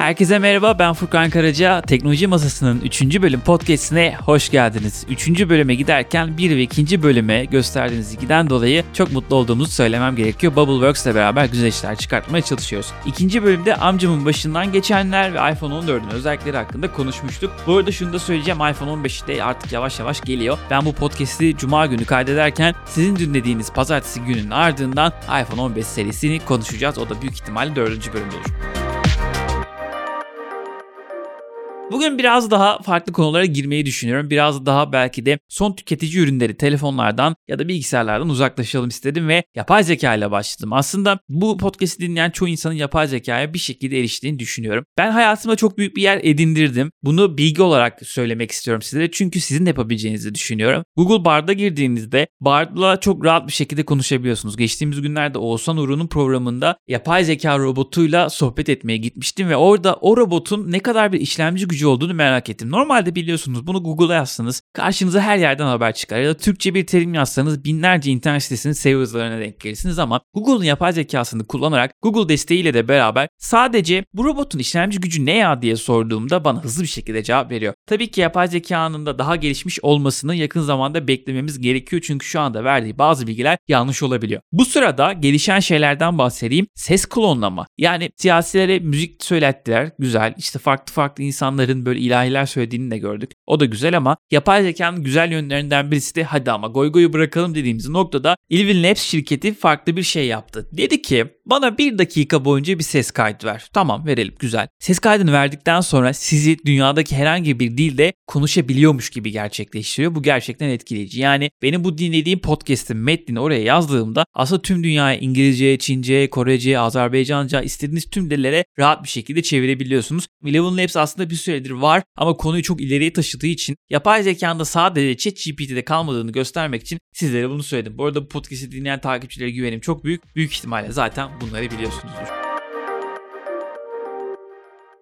Herkese merhaba ben Furkan Karaca. Teknoloji Masası'nın 3. bölüm podcastine hoş geldiniz. 3. bölüme giderken 1 ve 2. bölüme gösterdiğiniz ilgiden dolayı çok mutlu olduğumuzu söylemem gerekiyor. Bubbleworks ile beraber güzel işler çıkartmaya çalışıyoruz. İkinci bölümde amcamın başından geçenler ve iPhone 14'ün özellikleri hakkında konuşmuştuk. Bu arada şunu da söyleyeceğim iPhone 15 de artık yavaş yavaş geliyor. Ben bu podcast'i Cuma günü kaydederken sizin dinlediğiniz pazartesi gününün ardından iPhone 15 serisini konuşacağız. O da büyük ihtimalle 4. bölümde olur. Bugün biraz daha farklı konulara girmeyi düşünüyorum. Biraz daha belki de son tüketici ürünleri telefonlardan ya da bilgisayarlardan uzaklaşalım istedim ve yapay zeka ile başladım. Aslında bu podcast'i dinleyen çoğu insanın yapay zekaya bir şekilde eriştiğini düşünüyorum. Ben hayatımda çok büyük bir yer edindirdim. Bunu bilgi olarak söylemek istiyorum sizlere çünkü sizin de yapabileceğinizi düşünüyorum. Google Bard'a girdiğinizde Bard'la çok rahat bir şekilde konuşabiliyorsunuz. Geçtiğimiz günlerde Oğuzhan Uğur'un programında yapay zeka robotuyla sohbet etmeye gitmiştim ve orada o robotun ne kadar bir işlemci gücü olduğunu merak ettim. Normalde biliyorsunuz bunu Google'a yazsanız karşınıza her yerden haber çıkar ya da Türkçe bir terim yazsanız binlerce internet sitesinin SEO yazılarına denk gelirsiniz ama Google'un yapay zekasını kullanarak Google desteğiyle de beraber sadece bu robotun işlemci gücü ne ya diye sorduğumda bana hızlı bir şekilde cevap veriyor. Tabii ki yapay zekanın da daha gelişmiş olmasını yakın zamanda beklememiz gerekiyor çünkü şu anda verdiği bazı bilgiler yanlış olabiliyor. Bu sırada gelişen şeylerden bahsedeyim. Ses klonlama. Yani siyasilere müzik söylettiler. Güzel. İşte farklı farklı insanların böyle ilahiler söylediğini de gördük. O da güzel ama yapay zekanın güzel yönlerinden birisi de hadi ama goy goyu bırakalım dediğimiz noktada Ilvin Labs şirketi farklı bir şey yaptı. Dedi ki bana bir dakika boyunca bir ses kaydı ver. Tamam verelim güzel. Ses kaydını verdikten sonra sizi dünyadaki herhangi bir dilde konuşabiliyormuş gibi gerçekleştiriyor. Bu gerçekten etkileyici. Yani benim bu dinlediğim podcast'in metnini oraya yazdığımda aslında tüm dünyaya İngilizce, Çince, Korece, Azerbaycanca istediğiniz tüm dillere rahat bir şekilde çevirebiliyorsunuz. Eleven Labs aslında bir süredir var ama konuyu çok ileriye taşıdığı için yapay zekanın da sadece ChatGPT'de kalmadığını göstermek için sizlere bunu söyledim. Bu arada bu podcast'i dinleyen takipçilere güvenim çok büyük. Büyük ihtimalle zaten bunları biliyorsunuzdur.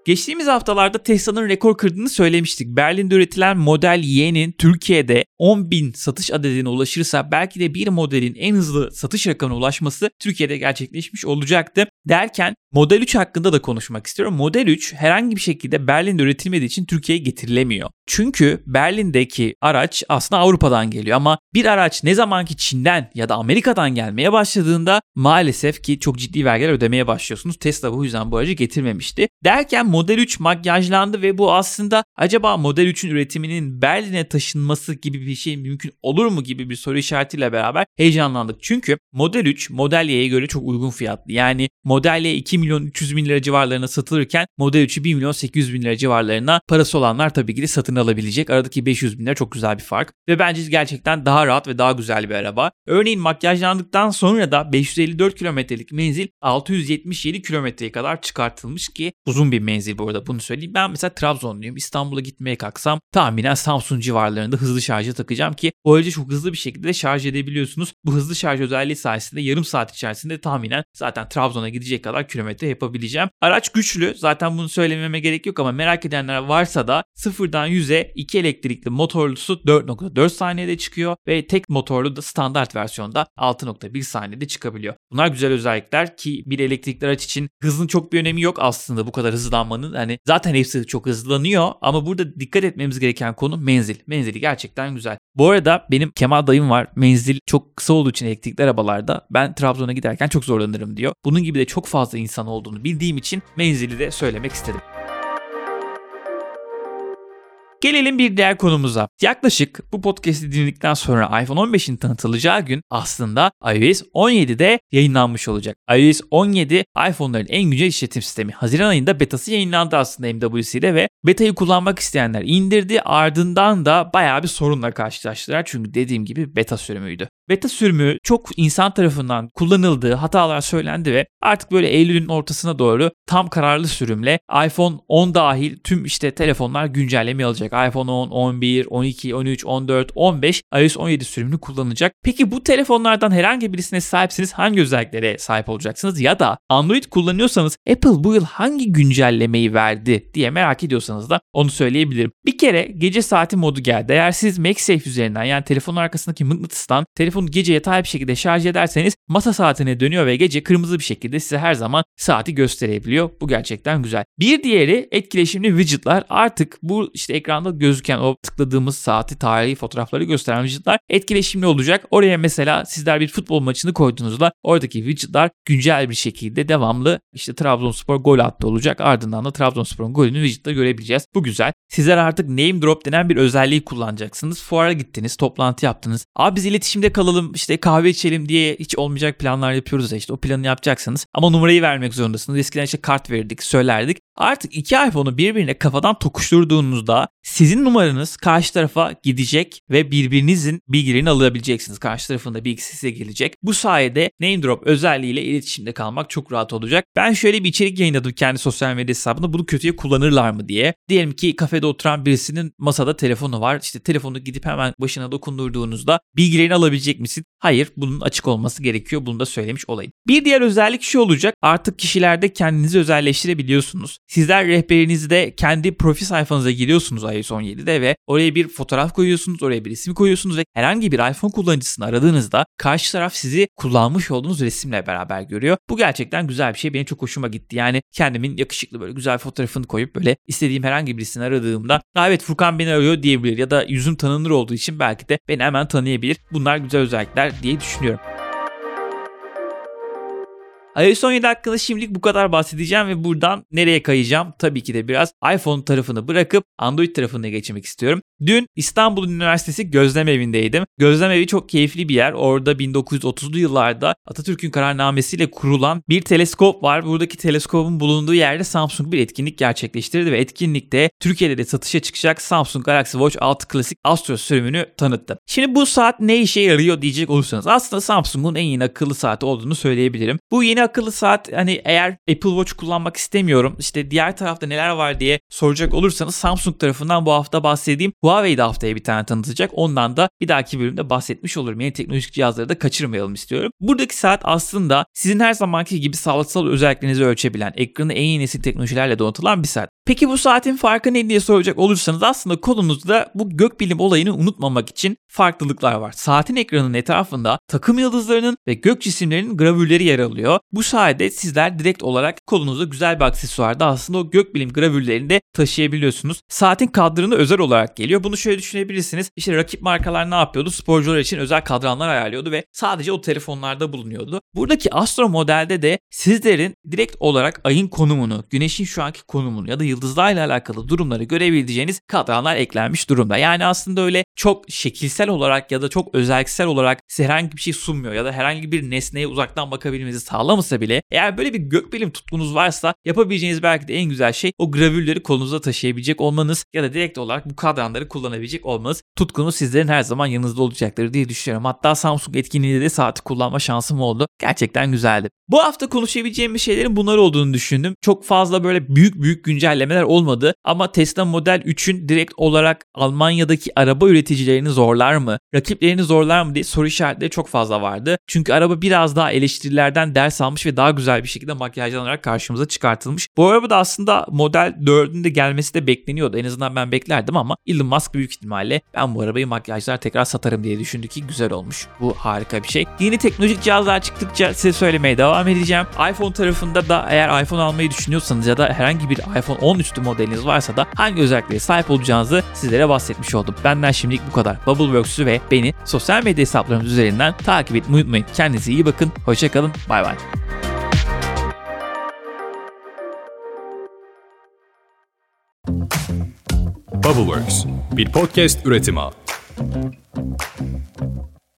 Geçtiğimiz haftalarda Tesla'nın rekor kırdığını söylemiştik. Berlin'de üretilen Model Y'nin Türkiye'de 10 bin satış adedine ulaşırsa belki de bir modelin en hızlı satış rakamına ulaşması Türkiye'de gerçekleşmiş olacaktı. Derken Model 3 hakkında da konuşmak istiyorum. Model 3 herhangi bir şekilde Berlin'de üretilmediği için Türkiye'ye getirilemiyor. Çünkü Berlin'deki araç aslında Avrupa'dan geliyor ama bir araç ne zamanki Çin'den ya da Amerika'dan gelmeye başladığında maalesef ki çok ciddi vergiler ödemeye başlıyorsunuz. Tesla bu yüzden bu aracı getirmemişti. Derken Model 3 makyajlandı ve bu aslında acaba Model 3'ün üretiminin Berlin'e taşınması gibi bir şey mümkün olur mu gibi bir soru işaretiyle beraber heyecanlandık. Çünkü Model 3 Model Y'ye göre çok uygun fiyatlı. Yani Model Y 2 milyon 300 bin lira civarlarına satılırken Model 3'ü 1 milyon 800 bin lira civarlarına parası olanlar tabii ki de satın alabilecek. Aradaki 500 bin lira çok güzel bir fark. Ve bence gerçekten daha rahat ve daha güzel bir araba. Örneğin makyajlandıktan sonra da 554 kilometrelik menzil 677 kilometreye kadar çıkartılmış ki uzun bir menzil bu arada bunu söyleyeyim. Ben mesela Trabzonluyum. İstanbul'a gitmeye kalksam tahminen Samsun civarlarında hızlı şarja takacağım ki o aracı çok hızlı bir şekilde şarj edebiliyorsunuz. Bu hızlı şarj özelliği sayesinde yarım saat içerisinde tahminen zaten Trabzon'a gidecek kadar kilometre yapabileceğim. Araç güçlü. Zaten bunu söylememe gerek yok ama merak edenler varsa da sıfırdan 100'e 2 elektrikli motorlusu 4.4 saniyede çıkıyor ve tek motorlu da standart versiyonda 6.1 saniyede çıkabiliyor. Bunlar güzel özellikler ki bir elektrikli araç için hızın çok bir önemi yok aslında bu kadar hızlanmanın. Hani zaten hepsi çok hızlanıyor ama burada dikkat etmemiz gereken konu menzil. Menzili gerçekten güzel. Bu arada benim Kemal dayım var. Menzil çok kısa olduğu için elektrikli arabalarda ben Trabzon'a giderken çok zorlanırım diyor. Bunun gibi de çok fazla insan olduğunu bildiğim için menzili de söylemek istedim. Gelelim bir diğer konumuza. Yaklaşık bu podcast'i dinledikten sonra iPhone 15'in tanıtılacağı gün aslında iOS 17'de yayınlanmış olacak. iOS 17 iPhone'ların en güncel işletim sistemi. Haziran ayında betası yayınlandı aslında MWC'de ve betayı kullanmak isteyenler indirdi. Ardından da bayağı bir sorunla karşılaştılar. Çünkü dediğim gibi beta sürümüydü. Beta sürümü çok insan tarafından kullanıldı, hatalar söylendi ve artık böyle Eylül'ün ortasına doğru tam kararlı sürümle iPhone 10 dahil tüm işte telefonlar güncelleme alacak. iPhone 10, 11, 12, 13, 14, 15 iOS 17 sürümünü kullanacak. Peki bu telefonlardan herhangi birisine sahipsiniz hangi özelliklere sahip olacaksınız ya da Android kullanıyorsanız Apple bu yıl hangi güncellemeyi verdi diye merak ediyorsanız da onu söyleyebilirim. Bir kere gece saati modu geldi. Eğer siz MagSafe üzerinden yani telefonun arkasındaki mıknatıstan telefonu gece yatay bir şekilde şarj ederseniz masa saatine dönüyor ve gece kırmızı bir şekilde size her zaman saati gösterebiliyor. Bu gerçekten güzel. Bir diğeri etkileşimli widgetlar. Artık bu işte ekranda gözüken o tıkladığımız saati, tarihi fotoğrafları gösteren widgetlar etkileşimli olacak. Oraya mesela sizler bir futbol maçını koyduğunuzda oradaki widgetlar güncel bir şekilde devamlı işte Trabzonspor gol attı olacak. Ardından da Trabzonspor'un golünü widget'ta görebileceğiz. Bu güzel. Sizler artık name drop denen bir özelliği kullanacaksınız. Fuara gittiniz, toplantı yaptınız. Abi biz iletişimde kalalım, işte kahve içelim diye hiç olmayacak planlar yapıyoruz ya işte o planı yapacaksınız. Ama numarayı vermek zorundasınız. Eskiden işte kart verirdik, söylerdik. Artık iki iPhone'u birbirine kafadan tokuşturduğunuzda sizin numaranız karşı tarafa gidecek ve birbirinizin bilgilerini alabileceksiniz. Karşı tarafında bilgisi size gelecek. Bu sayede name drop özelliğiyle iletişimde kalmak çok rahat olacak. Ben şöyle bir içerik yayınladım kendi sosyal medya hesabında bunu kötüye kullanırlar mı diye. Diyelim ki kafede oturan birisinin masada telefonu var. İşte telefonu gidip hemen başına dokundurduğunuzda bilgilerini alabilecek misin? Hayır bunun açık olması gerekiyor. Bunu da söylemiş olayım. Bir diğer özellik şu olacak. Artık kişilerde kendinizi özelleştirebiliyorsunuz. Sizler rehberinizde kendi profil sayfanıza giriyorsunuz iOS 17'de ve oraya bir fotoğraf koyuyorsunuz, oraya bir isim koyuyorsunuz ve herhangi bir iPhone kullanıcısını aradığınızda karşı taraf sizi kullanmış olduğunuz resimle beraber görüyor. Bu gerçekten güzel bir şey. Benim çok hoşuma gitti. Yani kendimin yakışıklı böyle güzel fotoğrafını koyup böyle istediğim herhangi birisini aradığımda evet Furkan beni arıyor diyebilir ya da yüzüm tanınır olduğu için belki de beni hemen tanıyabilir. Bunlar güzel özellikler diye düşünüyorum iOS 17 hakkında şimdilik bu kadar bahsedeceğim ve buradan nereye kayacağım? Tabii ki de biraz iPhone tarafını bırakıp Android tarafına geçmek istiyorum. Dün İstanbul Üniversitesi Gözlem Evi'ndeydim. Gözlem Evi çok keyifli bir yer. Orada 1930'lu yıllarda Atatürk'ün kararnamesiyle kurulan bir teleskop var. Buradaki teleskopun bulunduğu yerde Samsung bir etkinlik gerçekleştirdi ve etkinlikte Türkiye'de de satışa çıkacak Samsung Galaxy Watch 6 Classic Astro sürümünü tanıttı. Şimdi bu saat ne işe yarıyor diyecek olursanız aslında Samsung'un en yeni akıllı saati olduğunu söyleyebilirim. Bu yeni akıllı saat hani eğer Apple Watch kullanmak istemiyorum işte diğer tarafta neler var diye soracak olursanız Samsung tarafından bu hafta bahsedeyim. Huawei de haftaya bir tane tanıtacak. Ondan da bir dahaki bölümde bahsetmiş olurum. Yeni teknolojik cihazları da kaçırmayalım istiyorum. Buradaki saat aslında sizin her zamanki gibi sağlıksal özelliklerinizi ölçebilen, ekranı en yeni nesil teknolojilerle donatılan bir saat. Peki bu saatin farkı ne diye soracak olursanız aslında kolunuzda bu gökbilim olayını unutmamak için farklılıklar var. Saatin ekranının etrafında takım yıldızlarının ve gök cisimlerinin gravürleri yer alıyor. Bu sayede sizler direkt olarak kolunuzda güzel bir aksesuarda aslında o gökbilim gravürlerini de taşıyabiliyorsunuz. Saatin kadranı özel olarak geliyor. Bunu şöyle düşünebilirsiniz. İşte rakip markalar ne yapıyordu? Sporcular için özel kadranlar ayarlıyordu ve sadece o telefonlarda bulunuyordu. Buradaki Astro modelde de sizlerin direkt olarak ayın konumunu, güneşin şu anki konumunu ya da yıldızlarla alakalı durumları görebileceğiniz kadranlar eklenmiş durumda. Yani aslında öyle çok şekilsel olarak ya da çok özelliksel olarak size herhangi bir şey sunmuyor ya da herhangi bir nesneye uzaktan bakabilmenizi sağlamasa bile eğer böyle bir gökbilim tutkunuz varsa yapabileceğiniz belki de en güzel şey o gravürleri kolunuzda taşıyabilecek olmanız ya da direkt olarak bu kadranları kullanabilecek olmanız. Tutkunuz sizlerin her zaman yanınızda olacaktır diye düşünüyorum. Hatta Samsung etkinliğinde de saati kullanma şansım oldu. Gerçekten güzeldi. Bu hafta konuşabileceğimiz şeylerin bunlar olduğunu düşündüm. Çok fazla böyle büyük büyük güncellemeler olmadı ama Tesla Model 3'ün direkt olarak Almanya'daki araba üreticilerini zorlar mı? Rakiplerini zorlar mı diye soru işaretleri çok fazla vardı. Çünkü araba biraz daha eleştirilerden ders almış ve daha güzel bir şekilde makyajlanarak karşımıza çıkartılmış. Bu araba da aslında Model 4'ün de gelmesi de bekleniyordu. En azından ben beklerdim ama Elon Musk büyük ihtimalle ben bu arabayı makyajlar tekrar satarım diye düşündü ki güzel olmuş. Bu harika bir şey. Yeni teknolojik cihazlar çıktıkça size söylemeye devam edeceğim. iPhone tarafında da eğer iPhone almayı düşünüyorsanız ya da herhangi bir iPhone 10 üstü modeliniz varsa da hangi özelliklere sahip olacağınızı sizlere bahsetmiş oldum. Benden şimdilik bu kadar. Bubbleworks'ü ve beni sosyal medya hesaplarımız üzerinden takip etmeyi unutmayın. Kendinize iyi bakın. Hoşçakalın. Bay bay. Bubbleworks, bir podcast üretimi.